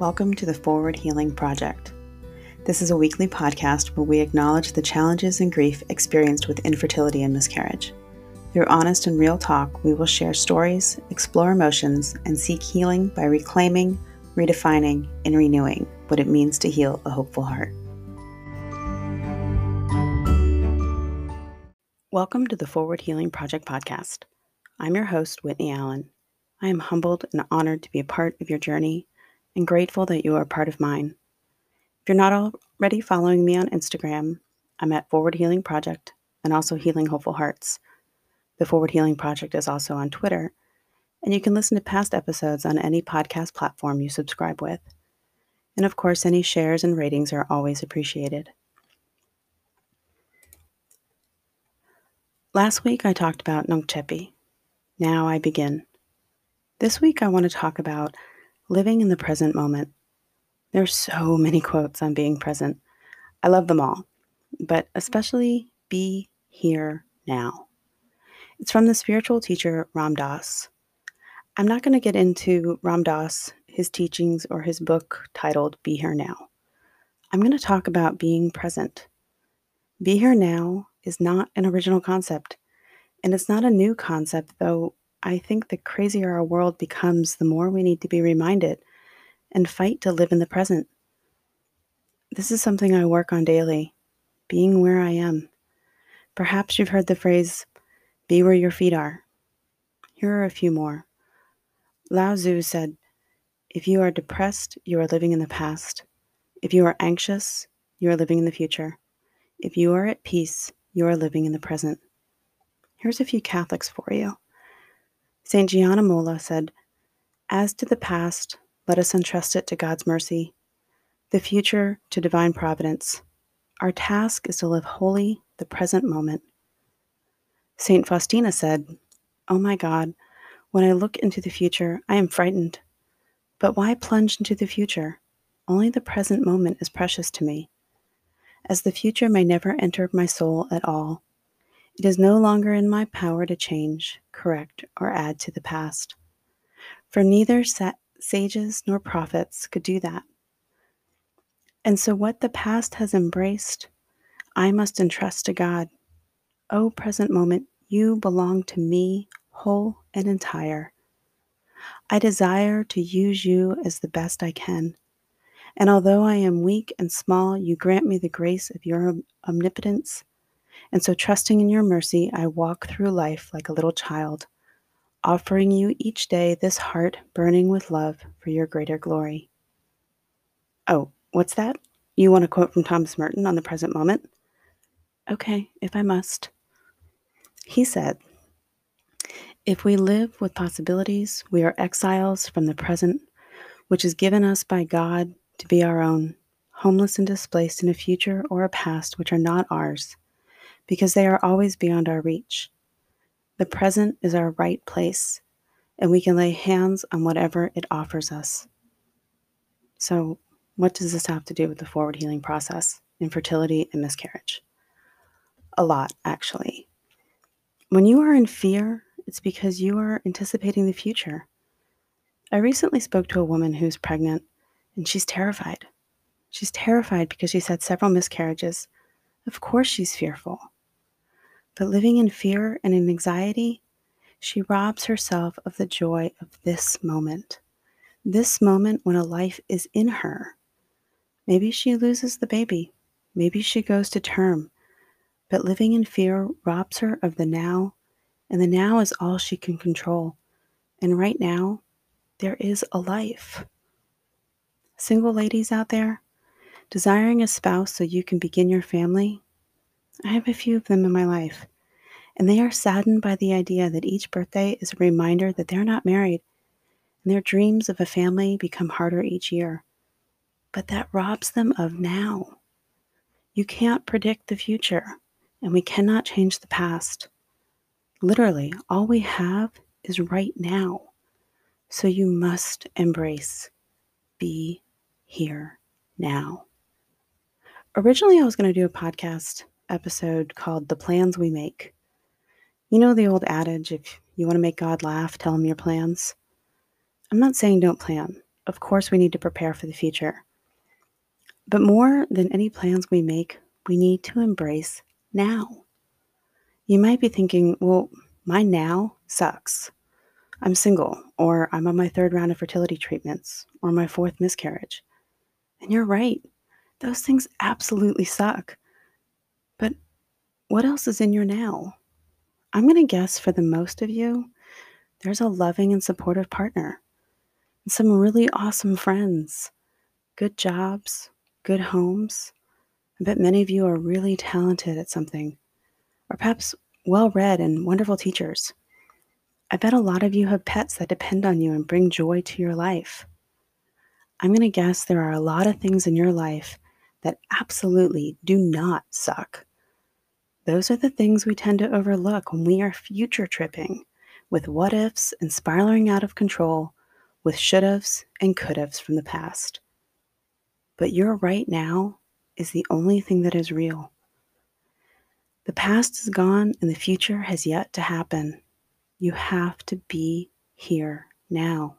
Welcome to the Forward Healing Project. This is a weekly podcast where we acknowledge the challenges and grief experienced with infertility and miscarriage. Through honest and real talk, we will share stories, explore emotions, and seek healing by reclaiming, redefining, and renewing what it means to heal a hopeful heart. Welcome to the Forward Healing Project podcast. I'm your host, Whitney Allen. I am humbled and honored to be a part of your journey and grateful that you are part of mine. If you're not already following me on Instagram, I'm at Forward Healing Project and also Healing Hopeful Hearts. The Forward Healing Project is also on Twitter, and you can listen to past episodes on any podcast platform you subscribe with. And of course, any shares and ratings are always appreciated. Last week I talked about Nunc coepi. Now I begin. This week I want to talk about living in the present moment. There's so many quotes on being present. I love them all, but especially be here now. It's from the spiritual teacher Ram Dass. I'm not going to get into Ram Dass, his teachings, or his book titled Be Here Now. I'm going to talk about being present. Be here now is not an original concept, and it's not a new concept, though I think the crazier our world becomes, the more we need to be reminded and fight to live in the present. This is something I work on daily, being where I am. Perhaps you've heard the phrase, be where your feet are. Here are a few more. Lao Tzu said, If you are depressed, you are living in the past. If you are anxious, you are living in the future. If you are at peace, you are living in the present. Here's a few Catholics for you. St. Gianna Molla said, As to the past, let us entrust it to God's mercy, the future to divine providence. Our task is to live wholly the present moment. St. Faustina said, Oh my God, when I look into the future, I am frightened. But why plunge into the future? Only the present moment is precious to me. As the future may never enter my soul at all, it is no longer in my power to change, correct, or add to the past. For neither sa- sages nor prophets could do that. And so, what the past has embraced, I must entrust to God. O present moment, you belong to me, whole and entire. I desire to use you as the best I can. And although I am weak and small, you grant me the grace of your omnipotence and so, trusting in your mercy, I walk through life like a little child, offering you each day this heart burning with love for your greater glory. Oh, what's that? You want a quote from Thomas Merton on the present moment? Okay, if I must. He said, If we live with possibilities, we are exiles from the present, which is given us by God to be our own, homeless and displaced in a future or a past which are not ours because they are always beyond our reach. The present is our right place, and we can lay hands on whatever it offers us. So, what does this have to do with the forward healing process, infertility, and miscarriage? A lot, actually. When you are in fear, it's because you are anticipating the future. I recently spoke to a woman who's pregnant, and she's terrified. She's terrified because she's had several miscarriages. Of course, she's fearful. But living in fear and in anxiety, she robs herself of the joy of this moment. This moment when a life is in her. Maybe she loses the baby. Maybe she goes to term. But living in fear robs her of the now, and the now is all she can control. And right now, there is a life. Single ladies out there, desiring a spouse so you can begin your family, I have a few of them in my life, and they are saddened by the idea that each birthday is a reminder that they're not married, and their dreams of a family become harder each year. But that robs them of now. You can't predict the future, and we cannot change the past. Literally, all we have is right now. So you must embrace, be here now. Originally, I was going to do a podcast episode called The Plans We Make. You know the old adage if you want to make God laugh, tell him your plans? I'm not saying don't plan. of course, we need to prepare for the future. But more than any plans we make, we need to embrace now. You might be thinking, well, my now sucks. I'm single, or I'm on my third round of fertility treatments, or my fourth miscarriage. And you're right, those things absolutely suck. What else is in your now? I'm going to guess for the most of you, there's a loving and supportive partner, and some really awesome friends, good jobs, good homes. I bet many of you are really talented at something, or perhaps well read and wonderful teachers. I bet a lot of you have pets that depend on you and bring joy to your life. I'm going to guess there are a lot of things in your life that absolutely do not suck. Those are the things we tend to overlook when we are future tripping with what ifs and spiraling out of control with should haves and could haves from the past. But your right now is the only thing that is real. The past is gone and the future has yet to happen. You have to be here now.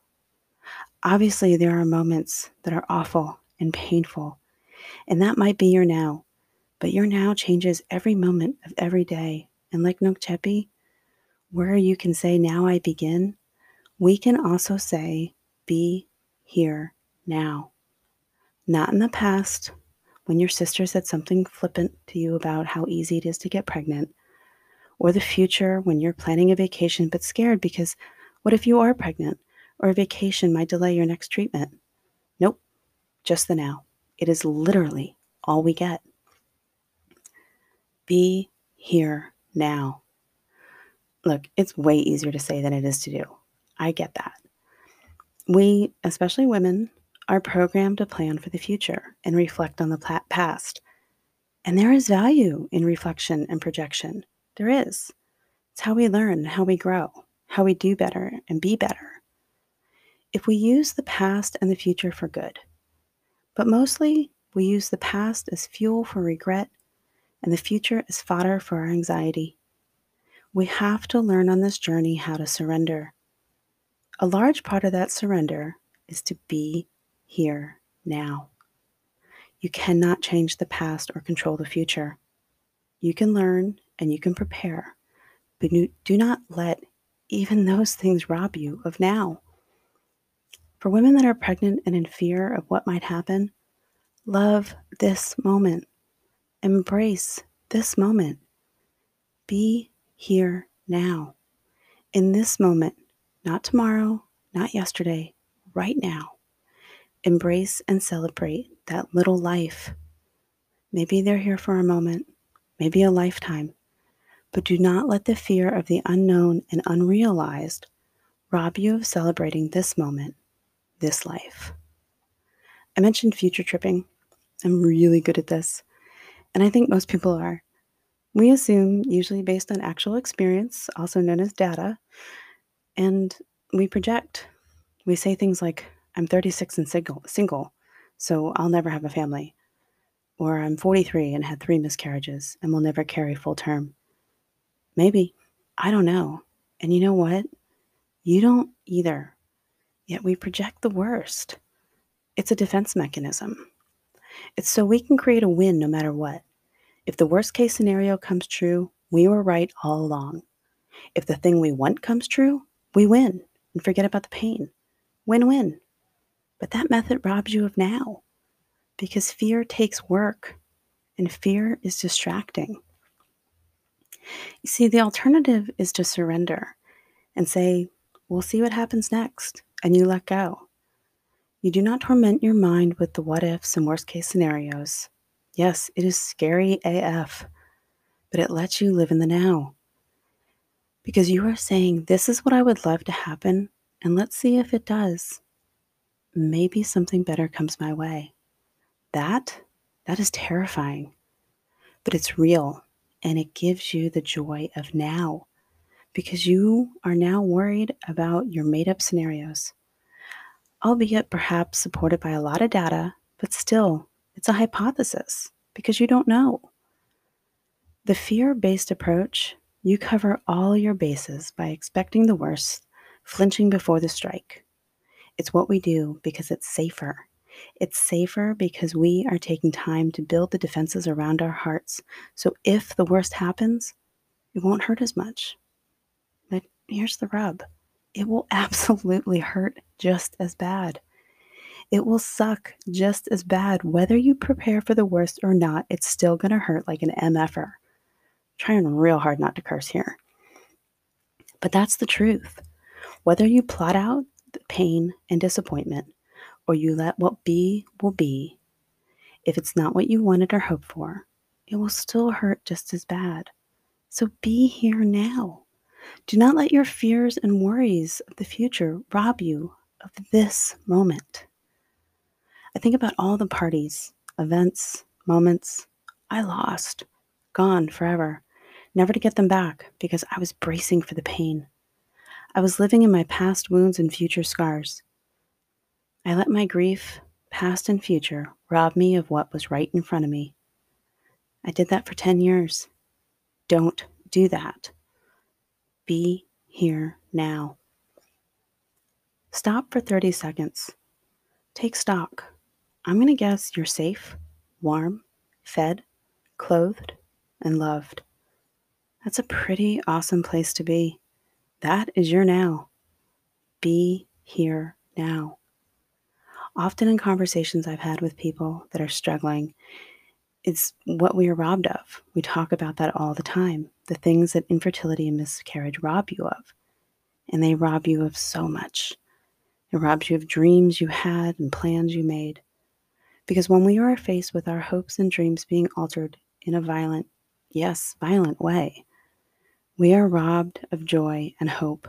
Obviously, there are moments that are awful and painful, and that might be your now, but your now changes every moment of every day. And like Nunc coepi, where you can say, Now I begin, we can also say, Be here now. Not in the past, when your sister said something flippant to you about how easy it is to get pregnant, or the future when you're planning a vacation but scared because what if you are pregnant or a vacation might delay your next treatment? Nope, just the now. It is literally all we get. Be here now. Look, it's way easier to say than it is to do. I get that. We, especially women, are programmed to plan for the future and reflect on the past. And there is value in reflection and projection. There is. It's how we learn, how we grow, how we do better and be better. If we use the past and the future for good, but mostly we use the past as fuel for regret and the future is fodder for our anxiety. We have to learn on this journey how to surrender. A large part of that surrender is to be here now. You cannot change the past or control the future. You can learn and you can prepare, but do not let even those things rob you of now. For women that are pregnant and in fear of what might happen, love this moment. Embrace this moment. Be here now. In this moment, not tomorrow, not yesterday, right now. Embrace and celebrate that little life. Maybe they're here for a moment, maybe a lifetime, but do not let the fear of the unknown and unrealized rob you of celebrating this moment, this life. I mentioned future tripping. I'm really good at this, and I think most people are. We assume, usually based on actual experience, also known as data, and we project. We say things like, I'm 36 and single, single, so I'll never have a family. Or I'm 43 and had three miscarriages and will never carry full term. Maybe. I don't know. And you know what? You don't either. Yet we project the worst. It's a defense mechanism. It's so we can create a win no matter what. If the worst case scenario comes true, we were right all along. If the thing we want comes true, we win and forget about the pain. Win win. But that method robs you of now because fear takes work and fear is distracting. You see, the alternative is to surrender and say, We'll see what happens next, and you let go. You do not torment your mind with the what ifs and worst case scenarios. Yes, it is scary AF, but it lets you live in the now. Because you are saying, This is what I would love to happen, and let's see if it does maybe something better comes my way. That, that is terrifying, but it's real and it gives you the joy of now because you are now worried about your made up scenarios, albeit perhaps supported by a lot of data, but still, it's a hypothesis because you don't know. The fear based approach, you cover all your bases by expecting the worst, flinching before the strike. It's what we do because it's safer. It's safer because we are taking time to build the defenses around our hearts. So if the worst happens, it won't hurt as much. But here's the rub it will absolutely hurt just as bad. It will suck just as bad. Whether you prepare for the worst or not, it's still going to hurt like an MFer. trying real hard not to curse here. But that's the truth. Whether you plot out the pain and disappointment, or you let what be will be, if it's not what you wanted or hoped for, it will still hurt just as bad. So be here now. Do not let your fears and worries of the future rob you of this moment. I think about all the parties, events, moments I lost, gone forever, never to get them back because I was bracing for the pain. I was living in my past wounds and future scars. I let my grief, past and future, rob me of what was right in front of me. I did that for 10 years. Don't do that. Be here now. Stop for 30 seconds. Take stock. I'm going to guess you're safe, warm, fed, clothed, and loved. That's a pretty awesome place to be. That is your now. Be here now often in conversations I've had with people that are struggling, it's what we are robbed of. We talk about that all the time the things that infertility and miscarriage rob you of. And they rob you of so much. It robs you of dreams you had and plans you made. Because when we are faced with our hopes and dreams being altered in a violent, yes, violent way, we are robbed of joy and hope.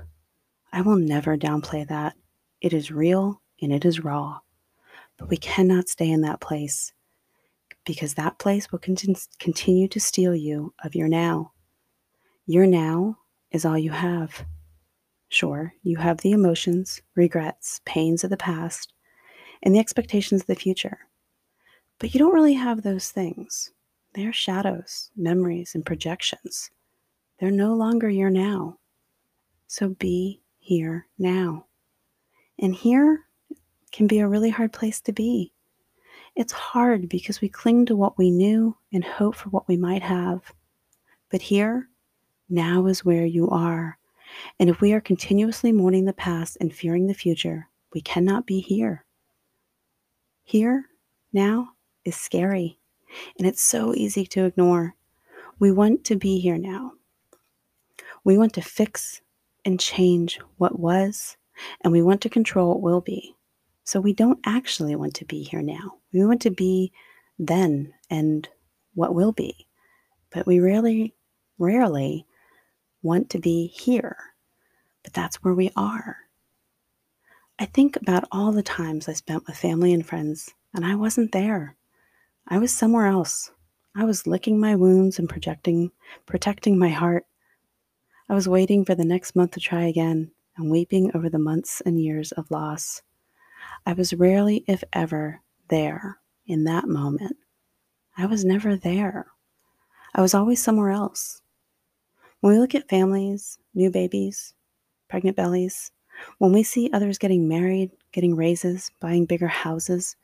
I will never downplay that. It is real and it is raw. But we cannot stay in that place because that place will continue to steal you of your now. Your now is all you have. Sure, you have the emotions, regrets, pains of the past, and the expectations of the future. But you don't really have those things. They are shadows, memories, and projections. They're no longer your now. So be here now. And here can be a really hard place to be. It's hard because we cling to what we knew and hope for what we might have. But here, now is where you are. And if we are continuously mourning the past and fearing the future, we cannot be here. Here, now, is scary, and it's so easy to ignore. We want to be here now. We want to fix and change what was, and we want to control what will be. So we don't actually want to be here now. We want to be then and what will be. But we rarely, rarely want to be here. But that's where we are. I think about all the times I spent with family and friends, and I wasn't there. I was somewhere else. I was licking my wounds and projecting, protecting my heart. I was waiting for the next month to try again and weeping over the months and years of loss. I was rarely, if ever, there in that moment. I was never there. I was always somewhere else. When we look at families, new babies, pregnant bellies, when we see others getting married, getting raises, buying bigger houses,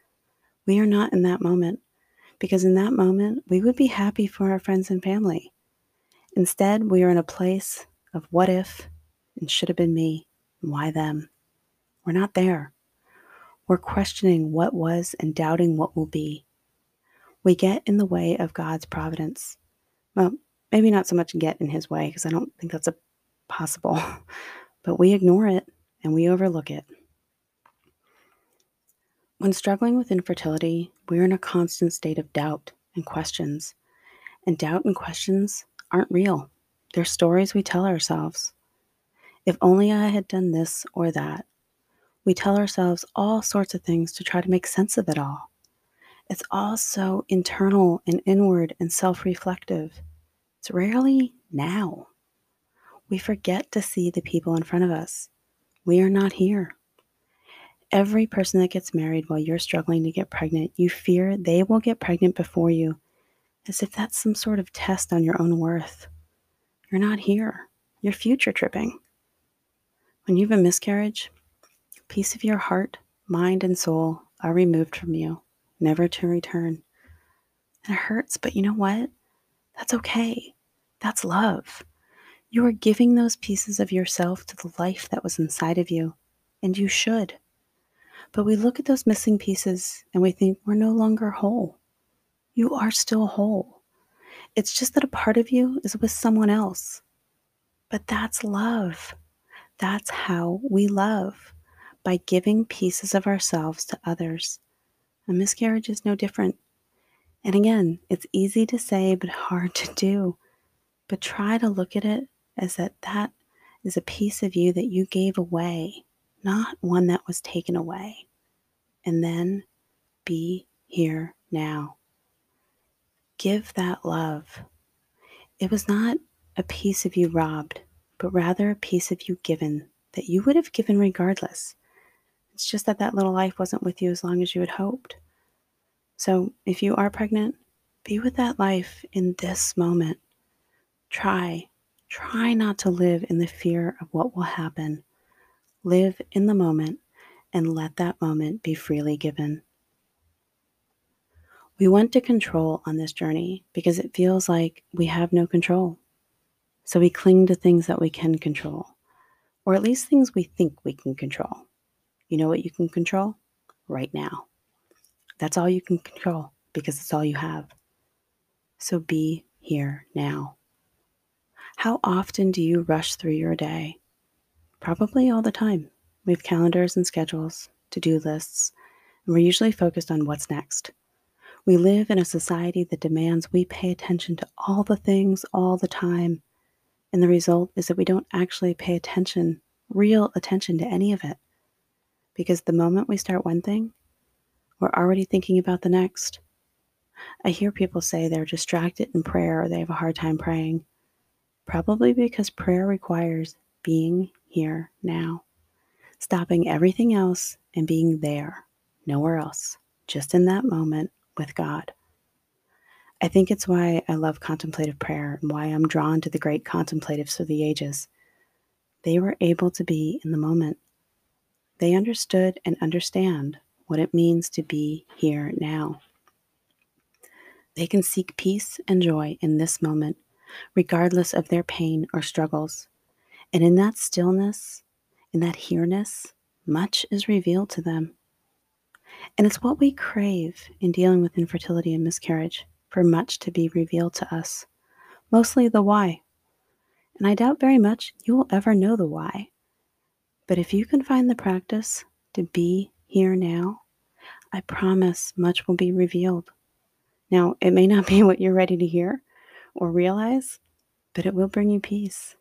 we are not in that moment because in that moment we would be happy for our friends and family. Instead, we are in a place of what if and should have been me and why them. We're not there. We're questioning what was and doubting what will be. We get in the way of God's providence. Well, maybe not so much get in his way, because I don't think that's a possible, but we ignore it and we overlook it. When struggling with infertility, we're in a constant state of doubt and questions. And doubt and questions aren't real, they're stories we tell ourselves. If only I had done this or that, we tell ourselves all sorts of things to try to make sense of it all. It's all so internal and inward and self reflective. It's rarely now. We forget to see the people in front of us. We are not here. Every person that gets married while you're struggling to get pregnant, you fear they will get pregnant before you, as if that's some sort of test on your own worth. You're not here. You're future tripping. When you have a miscarriage, Piece of your heart, mind, and soul are removed from you, never to return. And it hurts, but you know what? That's okay. That's love. You are giving those pieces of yourself to the life that was inside of you, and you should. But we look at those missing pieces and we think we're no longer whole. You are still whole. It's just that a part of you is with someone else. But that's love. That's how we love by giving pieces of ourselves to others. A miscarriage is no different. And again, it's easy to say, but hard to do. But try to look at it as that that is a piece of you that you gave away, not one that was taken away. And then be here now. Give that love. It was not a piece of you robbed, but rather a piece of you given that you would have given regardless. It's just that that little life wasn't with you as long as you had hoped. So if you are pregnant, be with that life in this moment. Try, try not to live in the fear of what will happen. Live in the moment and let that moment be freely given. We want to control on this journey because it feels like we have no control. So we cling to things that we can control, or at least things we think we can control. You know what you can control? Right now. That's all you can control because it's all you have. So be here now. How often do you rush through your day? Probably all the time. We have calendars and schedules, to do lists, and we're usually focused on what's next. We live in a society that demands we pay attention to all the things all the time. And the result is that we don't actually pay attention, real attention to any of it. Because the moment we start one thing, we're already thinking about the next. I hear people say they're distracted in prayer or they have a hard time praying. Probably because prayer requires being here now, stopping everything else and being there, nowhere else, just in that moment with God. I think it's why I love contemplative prayer and why I'm drawn to the great contemplatives of the ages. They were able to be in the moment. They understood and understand what it means to be here now. They can seek peace and joy in this moment, regardless of their pain or struggles. And in that stillness, in that here-ness, much is revealed to them. And it's what we crave in dealing with infertility and miscarriage for much to be revealed to us, mostly the why. And I doubt very much you will ever know the why. But if you can find the practice to be here now, I promise much will be revealed. Now, it may not be what you're ready to hear or realize, but it will bring you peace.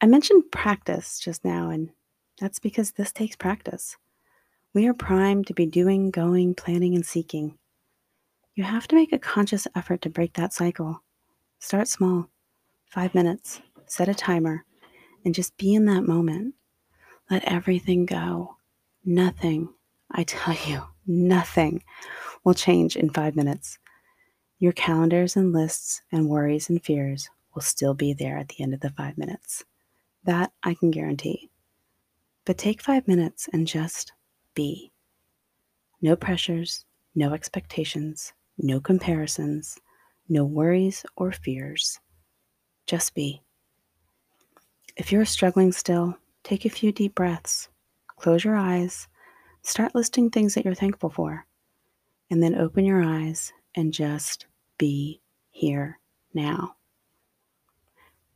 I mentioned practice just now, and that's because this takes practice. We are primed to be doing, going, planning, and seeking. You have to make a conscious effort to break that cycle. Start small, five minutes, set a timer, and just be in that moment. Let everything go. Nothing, I tell you, nothing will change in five minutes. Your calendars and lists and worries and fears will still be there at the end of the five minutes. That I can guarantee. But take five minutes and just be. No pressures, no expectations, no comparisons, no worries or fears. Just be. If you're struggling still, take a few deep breaths, close your eyes, start listing things that you're thankful for, and then open your eyes and just be here now.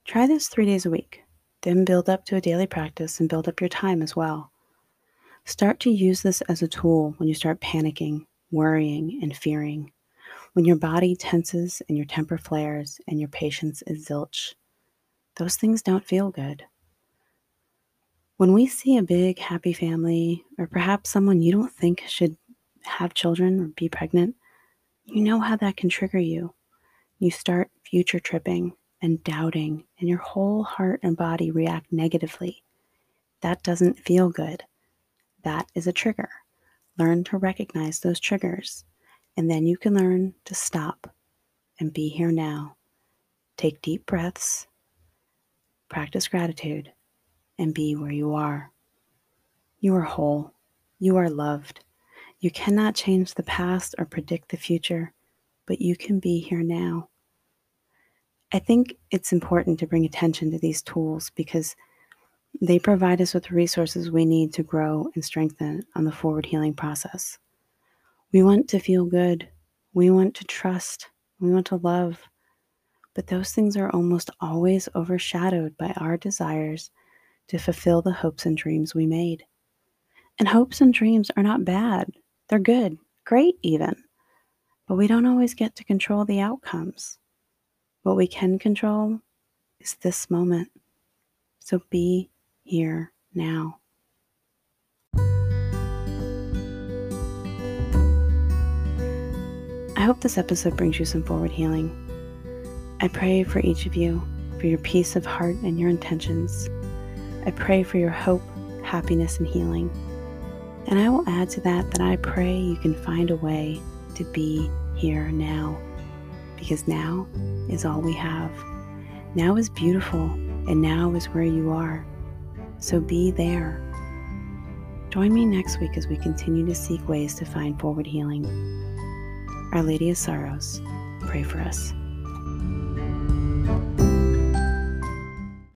Try this three days a week, then build up to a daily practice and build up your time as well. Start to use this as a tool when you start panicking, worrying, and fearing. When your body tenses and your temper flares and your patience is zilch. Those things don't feel good. When we see a big, happy family, or perhaps someone you don't think should have children or be pregnant, you know how that can trigger you. You start future tripping and doubting, and your whole heart and body react negatively. That doesn't feel good. That is a trigger. Learn to recognize those triggers, and then you can learn to stop and be here now. Take deep breaths, practice gratitude, and be where you are. You are whole. You are loved. You cannot change the past or predict the future, but you can be here now. I think it's important to bring attention to these tools because they provide us with the resources we need to grow and strengthen on the forward healing process. We want to feel good. We want to trust. We want to love. But those things are almost always overshadowed by our desires to fulfill the hopes and dreams we made. And hopes and dreams are not bad, they're good, great even. But we don't always get to control the outcomes. What we can control is this moment. So be here now. I hope this episode brings you some forward healing. I pray for each of you, for your peace of heart and your intentions. I pray for your hope, happiness, and healing. And I will add to that that I pray you can find a way to be here now, because now is all we have. Now is beautiful, and now is where you are. So be there. Join me next week as we continue to seek ways to find forward healing. Our Lady of Sorrows, pray for us.